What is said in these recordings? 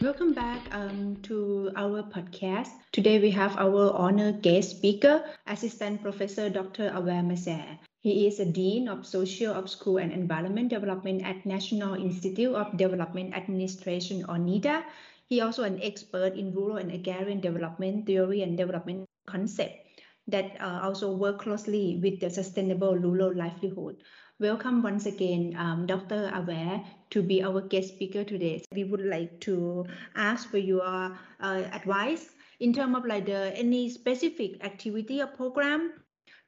Welcome back um, to our podcast. Today we have our honored guest speaker, Assistant Professor Dr. Awae Masae. He is a Dean of Social of School and Environment Development at National Institute of Development Administration or NIDA. He also an expert in rural and agrarian development theory and development concept that uh, also work closely with the sustainable rural livelihood. Welcome once again, um, Dr. Awae, to be our guest speaker today. We would like to ask for your uh, advice in terms of like the any specific activity or program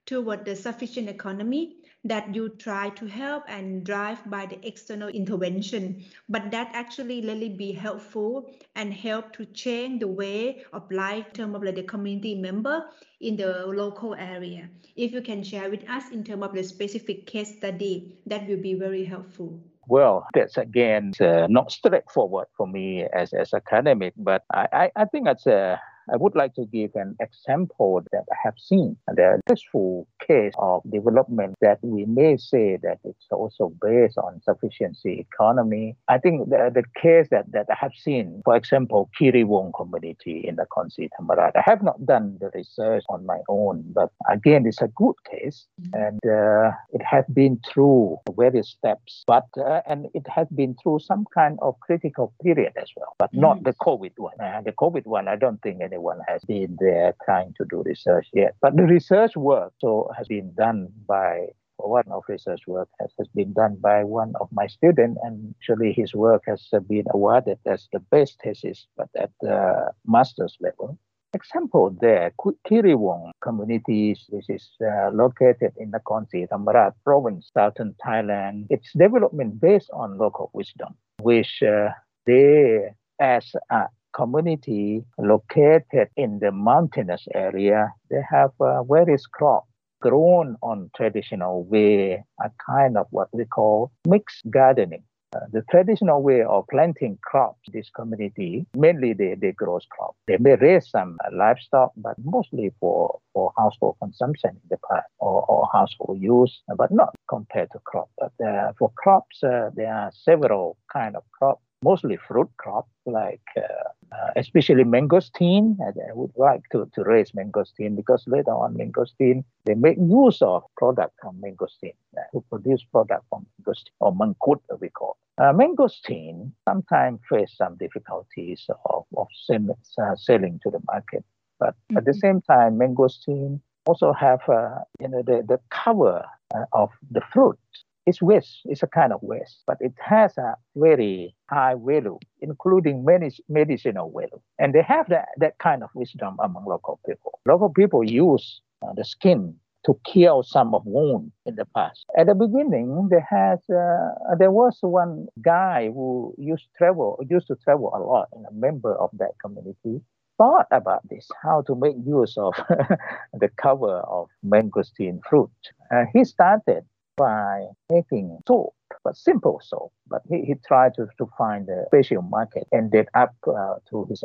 toward the sufficient economy that you try to help and drive by the external intervention, but that actually really be helpful and help to change the way of life in terms of like the community member in the local area. If you can share with us in terms of the specific case study, that will be very helpful. Well, that's again uh, not straightforward for me as as academic, but I, I, I think that's a I would like to give an example that I have seen the successful case of development that we may say that it's also based on sufficiency economy. I think the, the case that, that I have seen, for example, Kiriwong community in the Khonsi Thammarat. I have not done the research on my own, but again, it's a good case mm-hmm. and uh, it has been through various steps, but uh, and it has been through some kind of critical period as well, but not the COVID one. Uh, the COVID one, I don't think any anyone has been there trying to do research yet. But the research work so has been done by one of research work has, has been done by one of my students and actually his work has been awarded as the best thesis but at the master's level example there kiriwong communities which is uh, located in the Khonsi Thammarat province southern thailand its development based on local wisdom which uh, they as a community located in the mountainous area, they have uh, various crops grown on traditional way, a kind of what we call mixed gardening. Uh, the traditional way of planting crops this community mainly they, they grow crops they may raise some uh, livestock but mostly for, for household consumption in the past or, or household use but not compared to crop but uh, for crops uh, there are several kind of crops mostly fruit crops like uh, uh, especially mangosteen. I would like to, to raise mangosteen because later on mangosteen, they make use of product from mangosteen, uh, who produce product from mangosteen or mangkut we call. Uh, mangosteen sometimes face some difficulties of, of sell, uh, selling to the market. But mm-hmm. at the mm-hmm. same time, mangosteen also have uh, you know the, the cover uh, of the fruit it's waste. It's a kind of waste, but it has a very high value, including many medicinal value. And they have that, that kind of wisdom among local people. Local people use uh, the skin to kill some of wound in the past. At the beginning, there has uh, there was one guy who used travel used to travel a lot, and a member of that community thought about this, how to make use of the cover of mangosteen fruit. Uh, he started by making soap, but simple soap. But he, he tried to, to find a special market, ended up uh, to his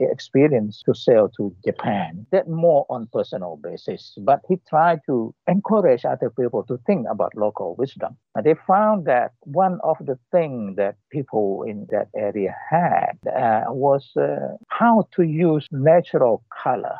experience to sell to Japan. That more on personal basis. But he tried to encourage other people to think about local wisdom. And they found that one of the things that people in that area had uh, was uh, how to use natural color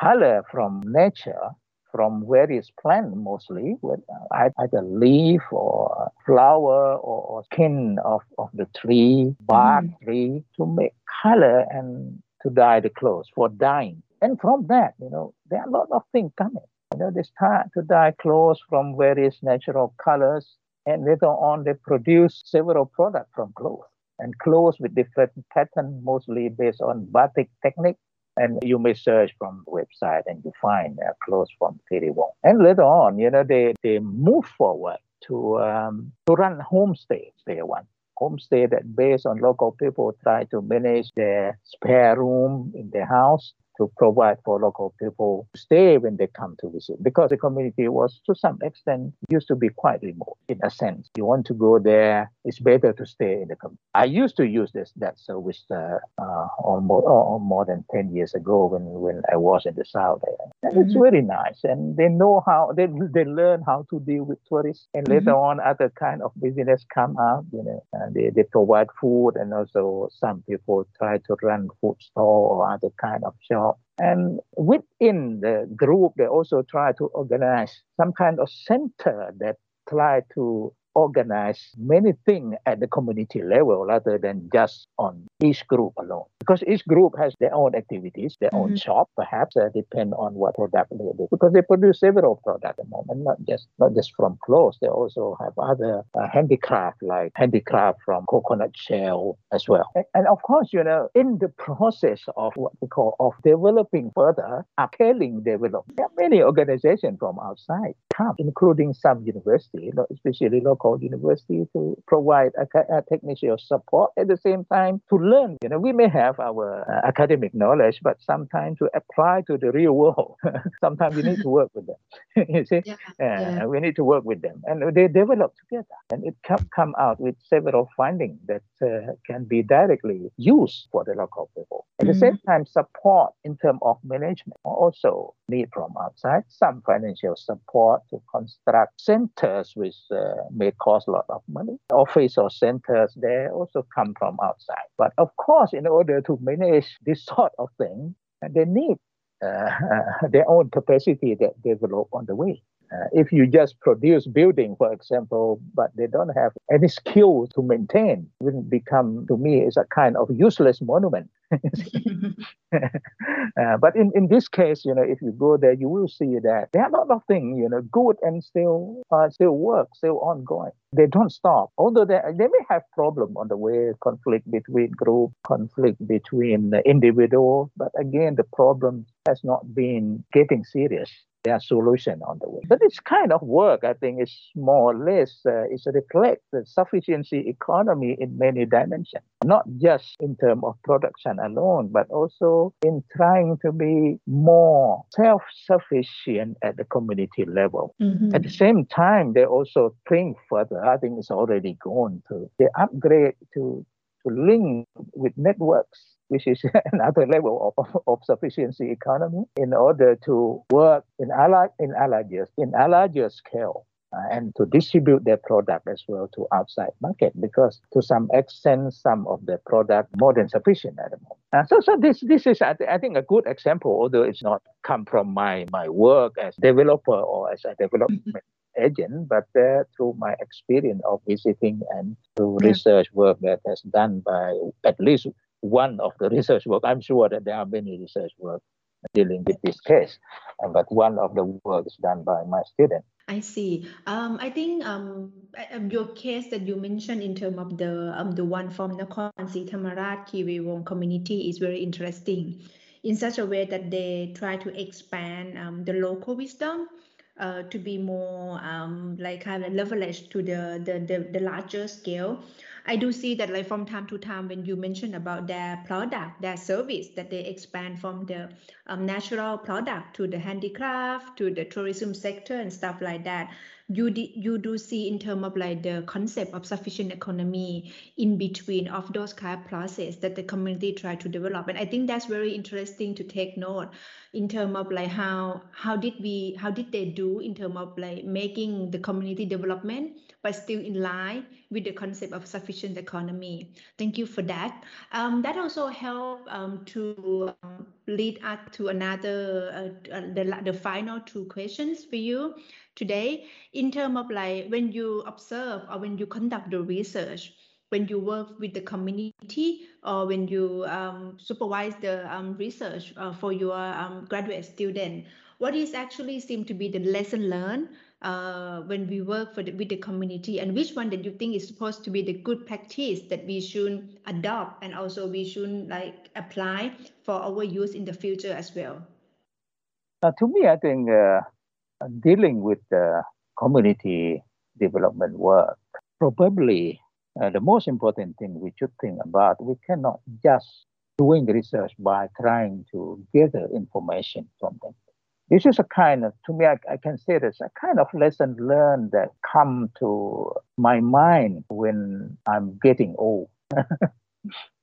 color from nature from various plants mostly, with uh, either leaf or flower or, or skin of, of the tree, bark mm. tree, to make color and to dye the clothes for dyeing. And from that, you know, there are a lot of things coming. You know, they start to dye clothes from various natural colors, and later on they produce several products from clothes. And clothes with different pattern, mostly based on batik technique and you may search from the website and you find uh, clothes from Kiriwong. And later on, you know, they, they move forward to um, to run homestays. They want homestay that based on local people try to manage their spare room in their house to provide for local people to stay when they come to visit because the community was to some extent used to be quite remote in a sense. You want to go there, it's better to stay in the community. I used to use this that service uh, uh, almost oh, more than 10 years ago when, when I was in the south. And mm-hmm. it's very nice. And they know how, they, they learn how to deal with tourists. And mm-hmm. later on, other kind of business come up, you know, they, they provide food and also some people try to run food store or other kind of shop. And within the group, they also try to organize some kind of center that try to organize many things at the community level rather than just on each group alone. Because each group has their own activities, their mm-hmm. own shop, perhaps uh, depend on what product they do. Because they produce several products at the moment, not just not just from clothes. They also have other uh, handicraft like handicraft from coconut shell as well. And, and, of course, you know, in the process of what we call of developing further, upscaling development, there are many organizations from outside come, including some universities, especially local called university to provide a, a technical support at the same time to learn. You know, we may have our uh, academic knowledge, but sometimes to apply to the real world, sometimes we need to work with them. you see, yeah, yeah. we need to work with them, and they develop together, and it come come out with several findings that uh, can be directly used for the local people. At mm-hmm. the same time, support in terms of management also need from outside some financial support to construct centers with uh, may cost a lot of money. Office or centers they also come from outside. But of course, in order to manage this sort of thing, they need uh, their own capacity that develop on the way. Uh, if you just produce building, for example, but they don't have any skill to maintain, it will become to me is a kind of useless monument. uh, but in, in this case, you know, if you go there, you will see that there are a lot of things, you know, good and still uh, still work, still ongoing. They don't stop. Although they, they may have problem on the way, conflict between group, conflict between individual, but again, the problem has not been getting serious there are solutions on the way. But this kind of work, I think, is more or less uh, is reflect the sufficiency economy in many dimensions, not just in terms of production alone, but also in trying to be more self-sufficient at the community level. Mm-hmm. At the same time, they also think further. I think it's already gone to they upgrade to to link with networks which is another level of, of, sufficiency economy, in order to work in a, in a larger, in a larger scale. Uh, and to distribute their product as well to outside market because to some extent some of the product more than sufficient at the moment. Uh, so so this this is I, th- I, think a good example although it's not come from my my work as developer or as a development mm-hmm. agent but uh, through my experience of visiting and through yeah. research work that has done by at least one of the research work. I'm sure that there are many research work dealing with this case, but one of the work is done by my student. I see. Um, I think um, um, your case that you mentioned in terms of the um, the one from Nakhon Si Thammarat Kiriwong community is very interesting, in such a way that they try to expand um, the local wisdom uh, to be more um, like kind of leverage to the, the the the larger scale. I do see that like from time to time when you mention about their product, their service, that they expand from the um, natural product to the handicraft, to the tourism sector and stuff like that you you do see in terms of like the concept of sufficient economy in between of those kind of process that the community try to develop. And i think that's very interesting to take note in terms of like how how did we how did they do in terms of like making the community development but still in line with the concept of sufficient economy. Thank you for that. Um, that also help um, to um, lead us to another uh, uh, the, the final two questions for you today. In terms of like when you observe or when you conduct the research when you work with the community or when you um, supervise the um, research uh, for your um, graduate student what is actually seem to be the lesson learned uh, when we work the, with the community and which one that you think is supposed to be the good practice that we should adopt and also we should like apply for our use in the future as well uh, to me i think uh, dealing with the community development work, probably uh, the most important thing we should think about, we cannot just doing research by trying to gather information from them. This is a kind of, to me, I, I can say this, a kind of lesson learned that come to my mind when I'm getting old.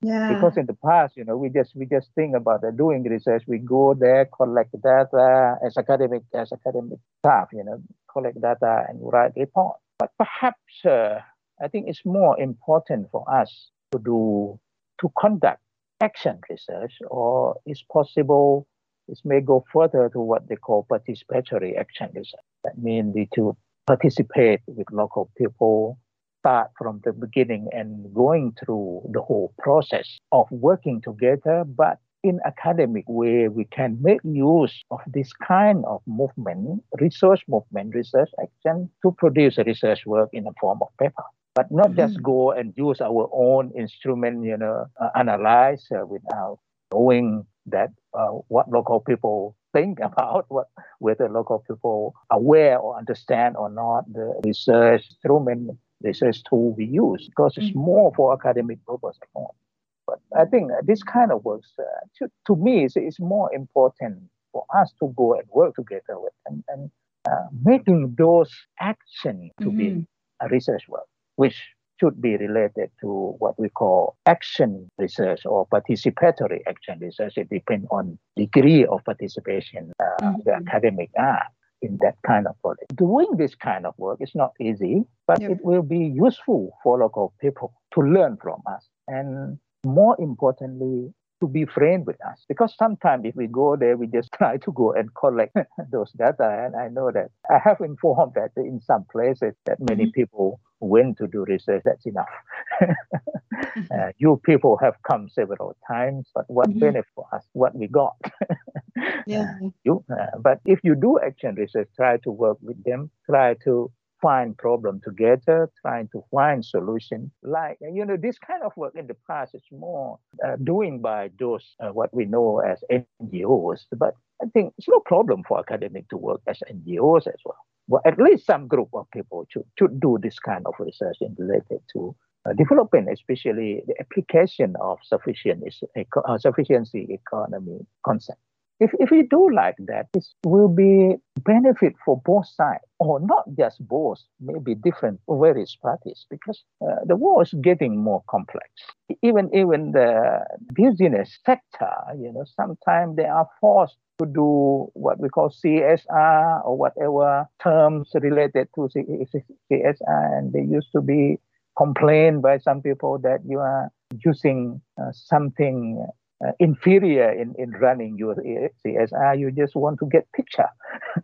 yeah. Because in the past, you know, we just we just think about doing research. We go there, collect data as academic as academic staff, you know, collect data and write report. But perhaps uh, I think it's more important for us to do to conduct action research, or it's possible this may go further to what they call participatory action research. That means to participate with local people, start from the beginning and going through the whole process of working together, but in academic way, we can make use of this kind of movement, research movement, research action to produce a research work in the form of paper. But not mm-hmm. just go and use our own instrument, you know, uh, analyze uh, without knowing that uh, what local people think about what whether local people aware or understand or not the research instrument research tool we use because it's mm-hmm. more for academic purpose but i think this kind of works uh, to, to me is, is more important for us to go and work together with and, and uh, making those action to mm-hmm. be a research work which should be related to what we call action research or participatory action research. It depends on degree of participation uh, mm-hmm. the academic are in that kind of project. Doing this kind of work is not easy, but yep. it will be useful for local people to learn from us. And more importantly, to be friends with us. Because sometimes if we go there, we just try to go and collect those data. And I know that I have informed that in some places that many mm-hmm. people went to do research, that's enough. uh, you people have come several times, but what mm-hmm. benefit for us? What we got? yeah. Uh, you, uh, but if you do action research, try to work with them, try to find problem together, trying to find solution. Like you know, this kind of work in the past is more uh, doing by those uh, what we know as NGOs. But I think it's no problem for academic to work as NGOs as well well, at least some group of people should, should do this kind of research in related to uh, developing, especially the application of sufficient, uh, sufficiency economy concept. If, if we do like that, it will be benefit for both sides, or not just both, maybe different various parties, because uh, the war is getting more complex. Even even the business sector, you know, sometimes they are forced to do what we call CSR or whatever terms related to CSR, and they used to be complained by some people that you are using uh, something uh, inferior in, in running your CSR. You just want to get picture.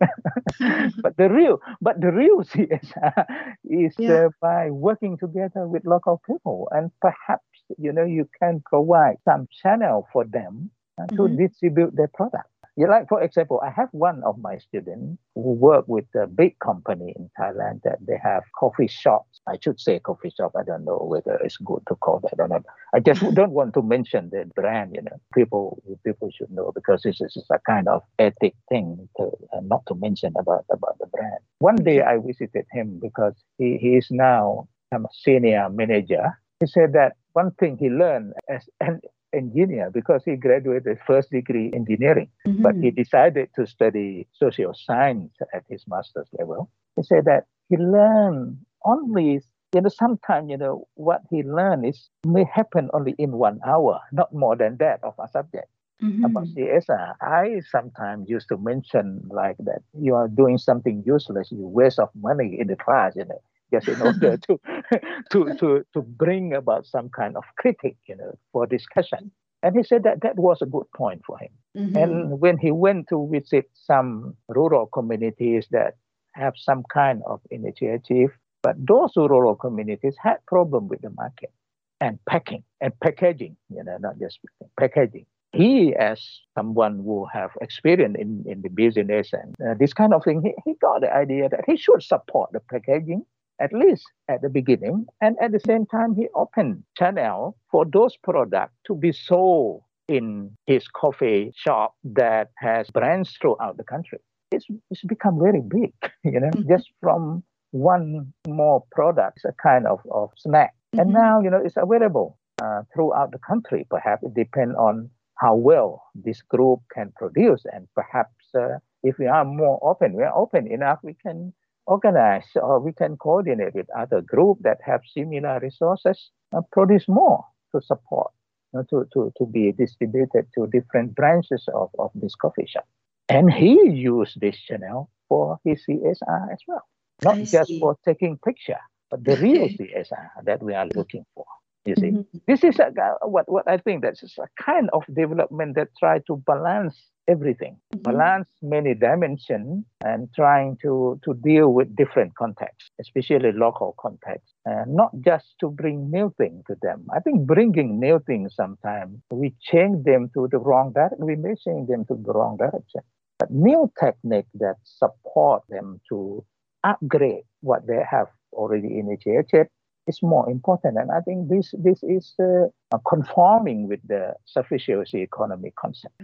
but the real, but the real CSR is yeah. uh, by working together with local people, and perhaps you know you can provide some channel for them uh, to mm-hmm. distribute their product. Yeah, like for example, I have one of my students who work with a big company in Thailand that they have coffee shops. I should say coffee shop. I don't know whether it's good to call that or not. I just don't want to mention the brand. You know, people people should know because this is a kind of ethic thing to uh, not to mention about about the brand. One day I visited him because he, he is now a senior manager. He said that one thing he learned as an engineer because he graduated first degree engineering, mm-hmm. but he decided to study social science at his master's level. He said that he learned only, you know, sometimes, you know, what he learned is may happen only in one hour, not more than that of a subject. Mm-hmm. About CSR, I sometimes used to mention like that you are doing something useless, you waste of money in the class, you know just in order to, to, to, to bring about some kind of critic, you know, for discussion. And he said that that was a good point for him. Mm-hmm. And when he went to visit some rural communities that have some kind of initiative, but those rural communities had problem with the market and packing and packaging, you know, not just packaging. He, as someone who have experience in, in the business and uh, this kind of thing, he, he got the idea that he should support the packaging at least at the beginning. And at the same time, he opened channel for those products to be sold in his coffee shop that has brands throughout the country. It's, it's become very big, you know, mm-hmm. just from one more product, a kind of, of snack. Mm-hmm. And now, you know, it's available uh, throughout the country. Perhaps it depends on how well this group can produce, and perhaps uh, if we are more open, we are open enough, we can organize or we can coordinate with other groups that have similar resources and produce more to support, you know, to, to, to be distributed to different branches of, of this coffee shop. And he used this channel for his CSR as well, not I just see. for taking picture, but the real CSR that we are looking for. You see, mm-hmm. this is a, what what I think that's a kind of development that try to balance everything, mm-hmm. balance many dimensions, and trying to to deal with different contexts, especially local contexts, and not just to bring new things to them. I think bringing new things sometimes we change them to the wrong direction. We may change them to the wrong direction, but new technique that support them to upgrade what they have already initiated is more important. And I think this this is uh, conforming with the sufficiency economy concept.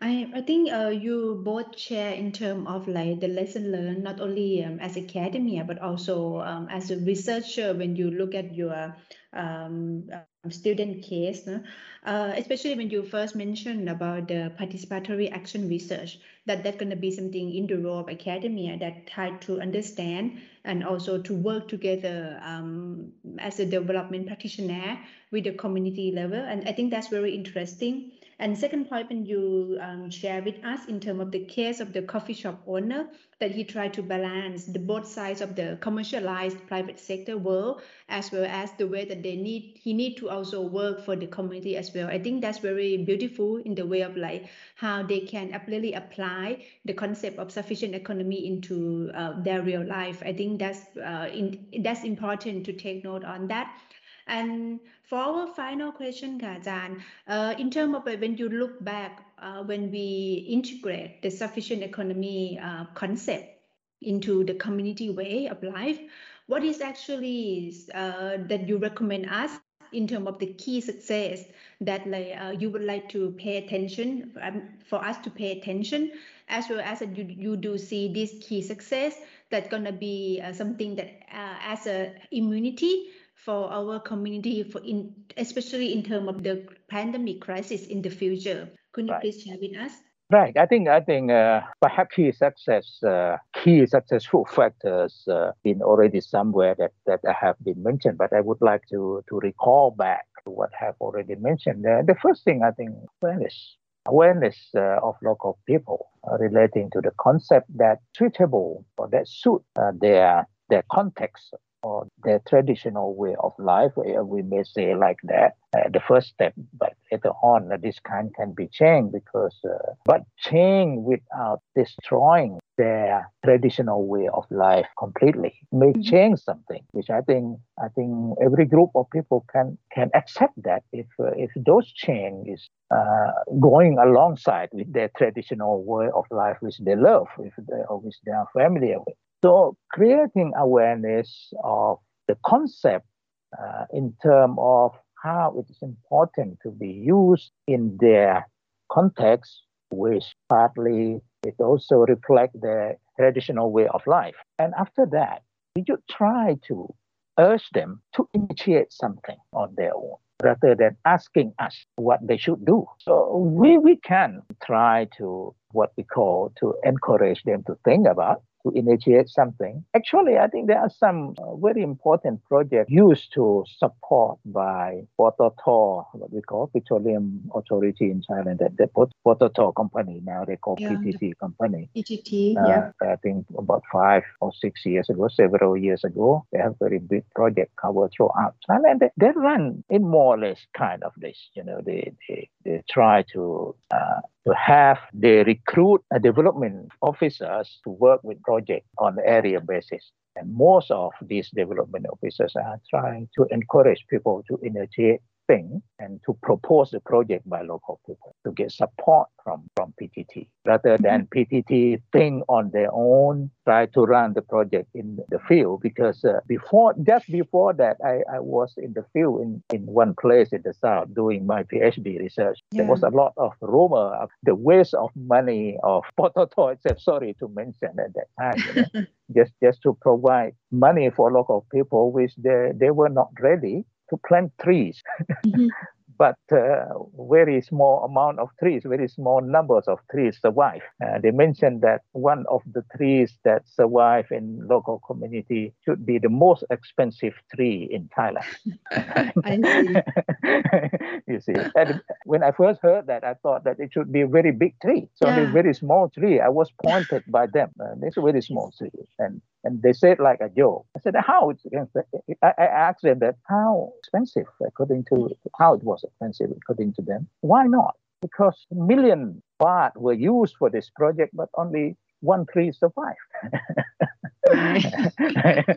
I, I think uh, you both share in terms of like the lesson learned, not only um, as academia, but also um, as a researcher when you look at your um, um student case, no? uh, especially when you first mentioned about the participatory action research, that that's going to be something in the role of academia that try to understand and also to work together um, as a development practitioner with the community level. And I think that's very interesting. And second point, when you um, share with us in terms of the case of the coffee shop owner, that he tried to balance the both sides of the commercialized private sector world, as well as the way that they need, he need to also work for the community as well. I think that's very beautiful in the way of like how they can really apply the concept of sufficient economy into uh, their real life. I think that's uh, in, that's important to take note on that. And for our final question, Kajan, uh, in terms of when you look back, uh, when we integrate the sufficient economy uh, concept into the community way of life, what is actually uh, that you recommend us in terms of the key success that like, uh, you would like to pay attention um, for us to pay attention as well as you, you do see this key success that's going to be uh, something that uh, as a immunity for our community, for in especially in terms of the pandemic crisis in the future. Could you right. please share with us? Right. I think I think uh, perhaps key success, uh, key successful factors uh, been already somewhere that, that have been mentioned. But I would like to to recall back to what have already mentioned. Uh, the first thing I think awareness, awareness uh, of local people uh, relating to the concept that suitable or that suit uh, their their context or their traditional way of life, we may say like that, uh, the first step. But later on, uh, this kind can be changed because, uh, but change without destroying their traditional way of life completely may mm-hmm. change something, which I think I think every group of people can can accept that if uh, if those change is uh, going alongside with their traditional way of life, which they love, if they, or which they are familiar with. So creating awareness of the concept uh, in terms of how it is important to be used in their context, which partly it also reflects their traditional way of life. And after that, we should try to urge them to initiate something on their own rather than asking us what they should do. So we, we can try to what we call to encourage them to think about to initiate something. Actually, I think there are some uh, very important projects used to support by PTT, what we call Petroleum Authority in Thailand, that the PTT company now they call yeah, PTT company. PTT, uh, yeah. I think about five or six years ago, several years ago, they have very big project covered throughout Thailand. They, they run in more or less kind of this, you know, they, they, they try to uh, to have they recruit a development officers to work with projects on area basis. And most of these development officers are trying to encourage people to initiate thing and to propose the project by local people to get support from, from PTT rather mm-hmm. than PTT think on their own, try to run the project in the field. Because uh, before, just before that, I, I was in the field in, in one place in the south doing my PhD research. Yeah. There was a lot of rumor of the waste of money of PTT itself. Sorry to mention at that time. You know, just just to provide money for local people, which they, they were not ready to plant trees. Mm-hmm but uh, very small amount of trees, very small numbers of trees survive. Uh, they mentioned that one of the trees that survive in local community should be the most expensive tree in Thailand. I see. you see, and when I first heard that, I thought that it should be a very big tree. So yeah. a very small tree. I was pointed by them. Uh, it's a very small tree, and and they said like a joke. I said, how? I, I asked them that how expensive according to how it was expensive according to them. Why not? Because million baht were used for this project, but only one tree survived.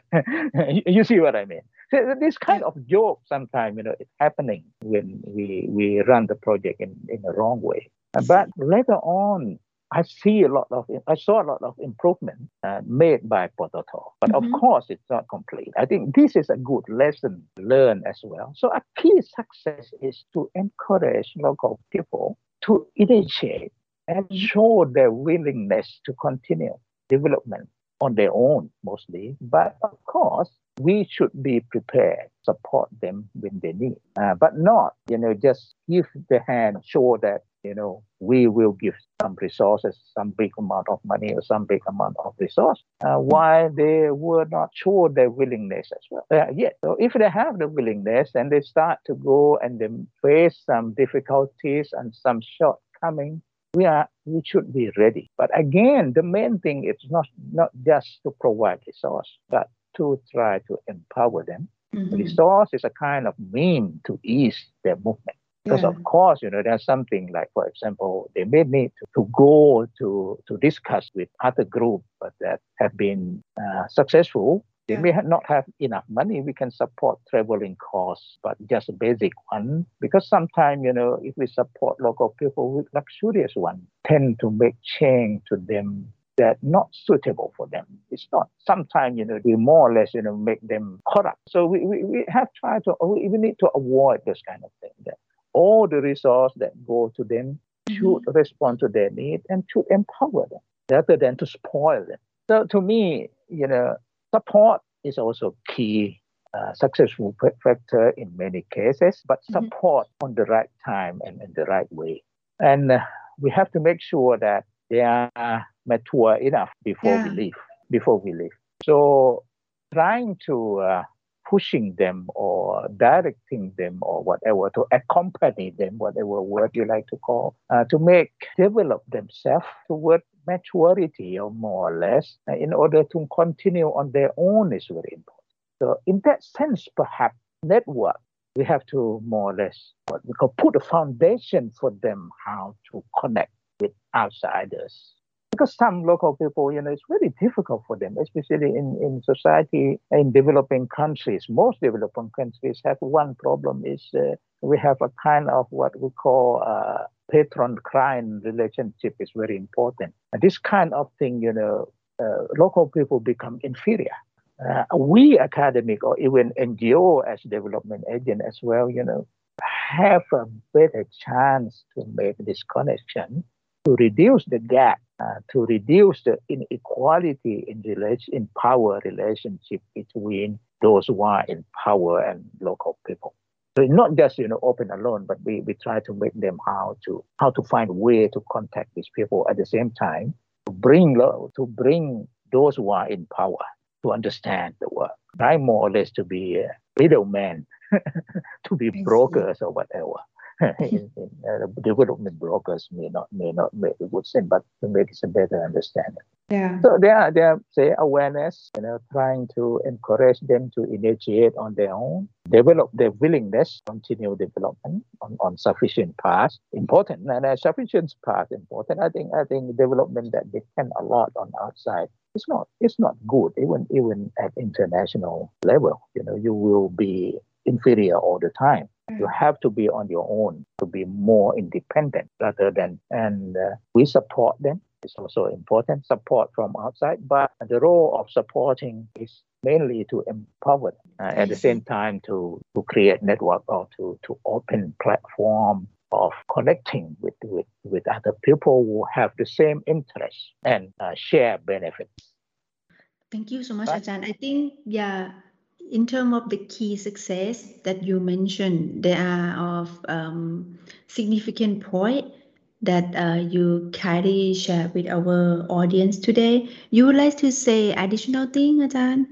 you see what I mean? So this kind of joke sometimes, you know, it's happening when we, we run the project in, in the wrong way. But later on, I see a lot of, I saw a lot of improvement uh, made by Pototo, but mm-hmm. of course it's not complete. I think this is a good lesson learned as well. So a key success is to encourage local people to initiate and show their willingness to continue development on their own mostly. But of course, we should be prepared, support them when they need, uh, but not, you know, just give the hand, show that you know, we will give some resources, some big amount of money or some big amount of resource, uh, while they were not sure their willingness as well uh, yet. So if they have the willingness and they start to go and they face some difficulties and some shortcomings, we are we should be ready. But again, the main thing is not not just to provide resource, but to try to empower them. Mm-hmm. Resource is a kind of mean to ease their movement. Because yeah. of course, you know, there's something like, for example, they may need to, to go to to discuss with other groups that have been uh, successful. They yeah. may not have enough money. We can support traveling costs, but just a basic one. Because sometimes, you know, if we support local people with luxurious one, tend to make change to them that not suitable for them. It's not. Sometimes, you know, we more or less, you know, make them corrupt. So we, we, we have tried to, we, need to avoid this kind of thing. That all the resources that go to them mm-hmm. should respond to their need and should empower them rather than to spoil them. So to me, you know, support is also key uh, successful factor in many cases, but mm-hmm. support mm-hmm. on the right time and in the right way. And uh, we have to make sure that they are mature enough before yeah. we leave. Before we leave. So trying to uh, pushing them or directing them or whatever to accompany them, whatever word you like to call, uh, to make develop themselves toward maturity or more or less uh, in order to continue on their own is very important. So in that sense, perhaps network we have to more or less what we call put a foundation for them how to connect with outsiders because some local people, you know, it's very difficult for them, especially in, in society in developing countries. Most developing countries have one problem is uh, we have a kind of what we call uh, patron-client relationship is very important. And this kind of thing, you know, uh, local people become inferior. Uh, we academic or even NGO as development agent as well, you know, have a better chance to make this connection to reduce the gap uh, to reduce the inequality in relation in power relationship between those who are in power and local people. So not just you know open alone, but we, we try to make them how to how to find way to contact these people at the same time to bring to bring those who are in power to understand the work. Try more or less to be a middleman, to be brokers or whatever. in, in, uh, development brokers may not may not make a good sense, but to make it a better understanding. Yeah. So they are they are say awareness, you know, trying to encourage them to initiate on their own, develop their willingness, continue development on, on sufficient path. Important and a sufficient path important. I think I think development that depend a lot on outside it's not it's not good even even at international level you know you will be inferior all the time you have to be on your own to be more independent rather than, and uh, we support them. It's also important support from outside, but the role of supporting is mainly to empower them. Uh, at the same time to, to create network or to, to open platform of connecting with, with, with other people who have the same interests and uh, share benefits. Thank you so much, right? Ajahn. I think, yeah, in terms of the key success that you mentioned, there are of um, significant point that uh, you carry share with our audience today. You would like to say additional thing, Ajahn?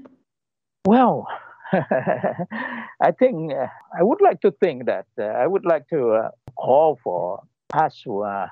Well, I think uh, I would like to think that uh, I would like to uh, call for us who are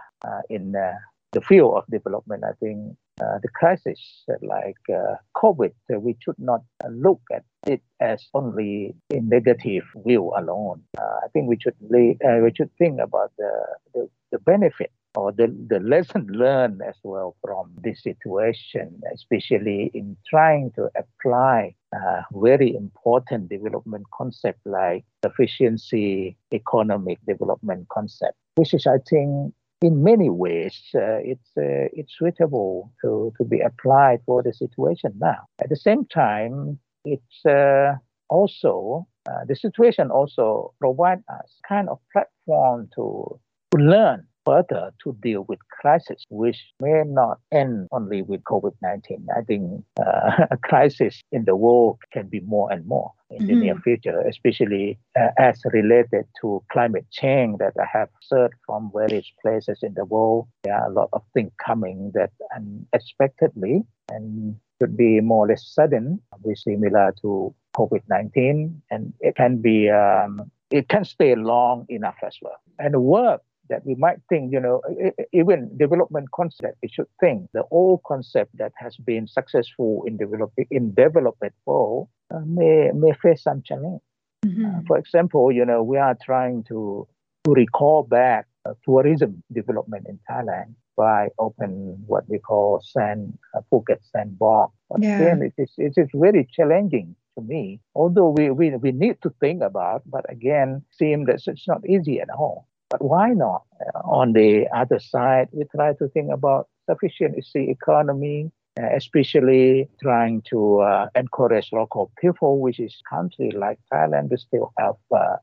in uh, the field of development. I think uh, the crisis uh, like uh, COVID, uh, we should not look at it as only a negative view alone. I think we should we should think about the, the, the benefit or the, the lesson learned as well from this situation, especially in trying to apply uh, very important development concept like efficiency economic development concept, which is, I think, in many ways, uh, it's uh, it's suitable to, to be applied for the situation now. At the same time, it's uh, also uh, the situation also provide us kind of platform to to learn further to deal with crisis, which may not end only with COVID-19. I think uh, a crisis in the world can be more and more in mm-hmm. the near future, especially uh, as related to climate change that I have heard from various places in the world. There are a lot of things coming that unexpectedly and could be more or less sudden, be similar to COVID-19, and it can be um, it can stay long enough as well. And work that we might think, you know, even development concept, we should think the old concept that has been successful in developing in development world uh, may may face some challenge. Mm-hmm. Uh, for example, you know, we are trying to to recall back uh, tourism development in Thailand by open what we call sand uh, Phuket sandbox. But yeah. again, it is it is very challenging to me. Although we, we we need to think about, but again, seems that it's not easy at all. But why not? On the other side, we try to think about sufficiency economy, especially trying to uh, encourage local people, which is country like Thailand, we still have uh,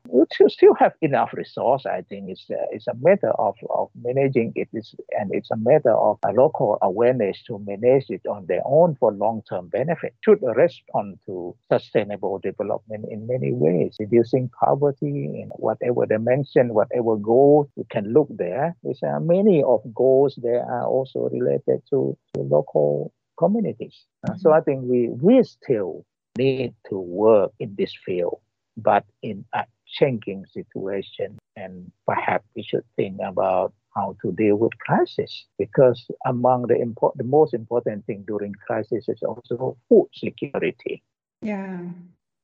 still have enough resource. I think it's uh, it's a matter of, of managing it, is, and it's a matter of a local awareness to manage it on their own for long term benefit. Should respond to sustainable development in many ways, reducing poverty in whatever dimension, whatever goal we can look there. There's uh, many of goals that are also related to, to local communities. Uh, mm-hmm. So I think we, we still need to work in this field, but in a changing situation. And perhaps we should think about how to deal with crisis because among the important, the most important thing during crisis is also food security. Yeah.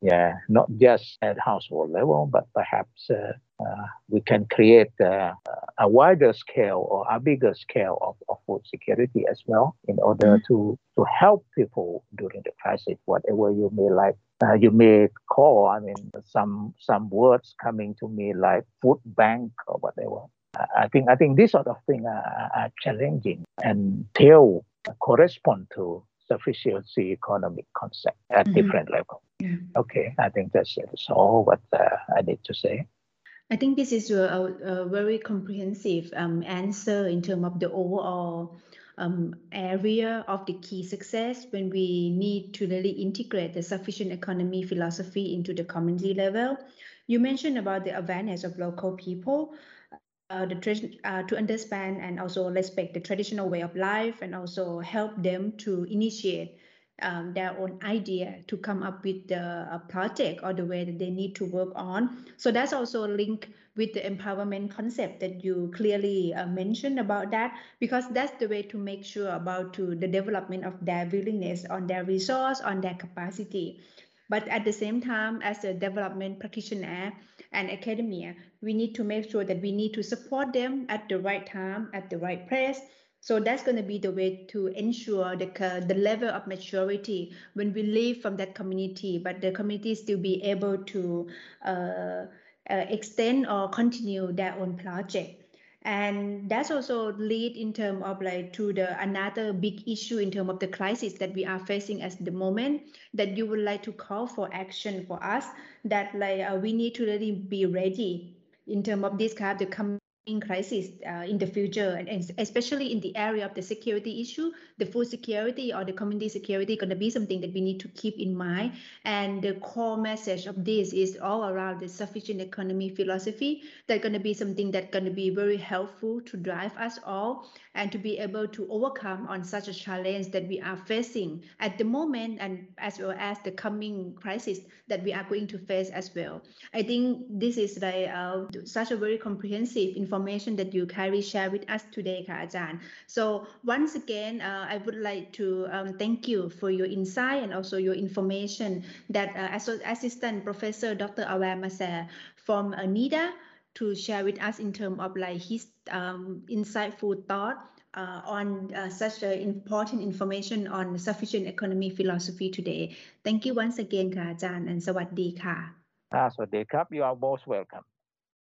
Yeah, not just at household level, but perhaps uh, uh, we can create uh, a wider scale or a bigger scale of, of food security as well in order mm-hmm. to, to help people during the crisis, whatever you may like. Uh, you may call, I mean, some some words coming to me like food bank or whatever. I think I think these sort of things are, are challenging and still correspond to sufficiency economic concept at mm-hmm. different level. Yeah. Okay, I think that's, that's all what uh, I need to say. I think this is a, a very comprehensive um, answer in terms of the overall um, area of the key success when we need to really integrate the sufficient economy philosophy into the community level. You mentioned about the awareness of local people. Uh, the uh, to understand and also respect the traditional way of life and also help them to initiate um, their own idea to come up with the project or the way that they need to work on. So that's also linked with the empowerment concept that you clearly uh, mentioned about that, because that's the way to make sure about to the development of their willingness on their resource, on their capacity. But at the same time, as a development practitioner and academia, we need to make sure that we need to support them at the right time, at the right place, so that's going to be the way to ensure the, the level of maturity when we leave from that community, but the community still be able to uh, uh, extend or continue their own project. And that's also lead in terms of like to the another big issue in terms of the crisis that we are facing at the moment that you would like to call for action for us that like uh, we need to really be ready in terms of this kind of the in crisis uh, in the future and, especially in the area of the security issue the food security or the community security going to be something that we need to keep in mind. And the core message of this is all around the sufficient economy philosophy that's going to be something that's going to be very helpful to drive us all and to be able to overcome on such a challenge that we are facing at the moment and as well as the coming crisis that we are going to face as well. I think this is like uh, such a very comprehensive information information that you carry share with us today, Ka So once again, uh, I would like to um, thank you for your insight and also your information that uh, Assistant Professor Dr. Awae Masae from NIDA to share with us in terms of like his um, insightful thought uh, on uh, such uh, important information on sufficient economy philosophy today. Thank you once again ค่ะอาจารย์ and สวัสดีค่ะ Ah, สวัสดีครับ. you are most welcome.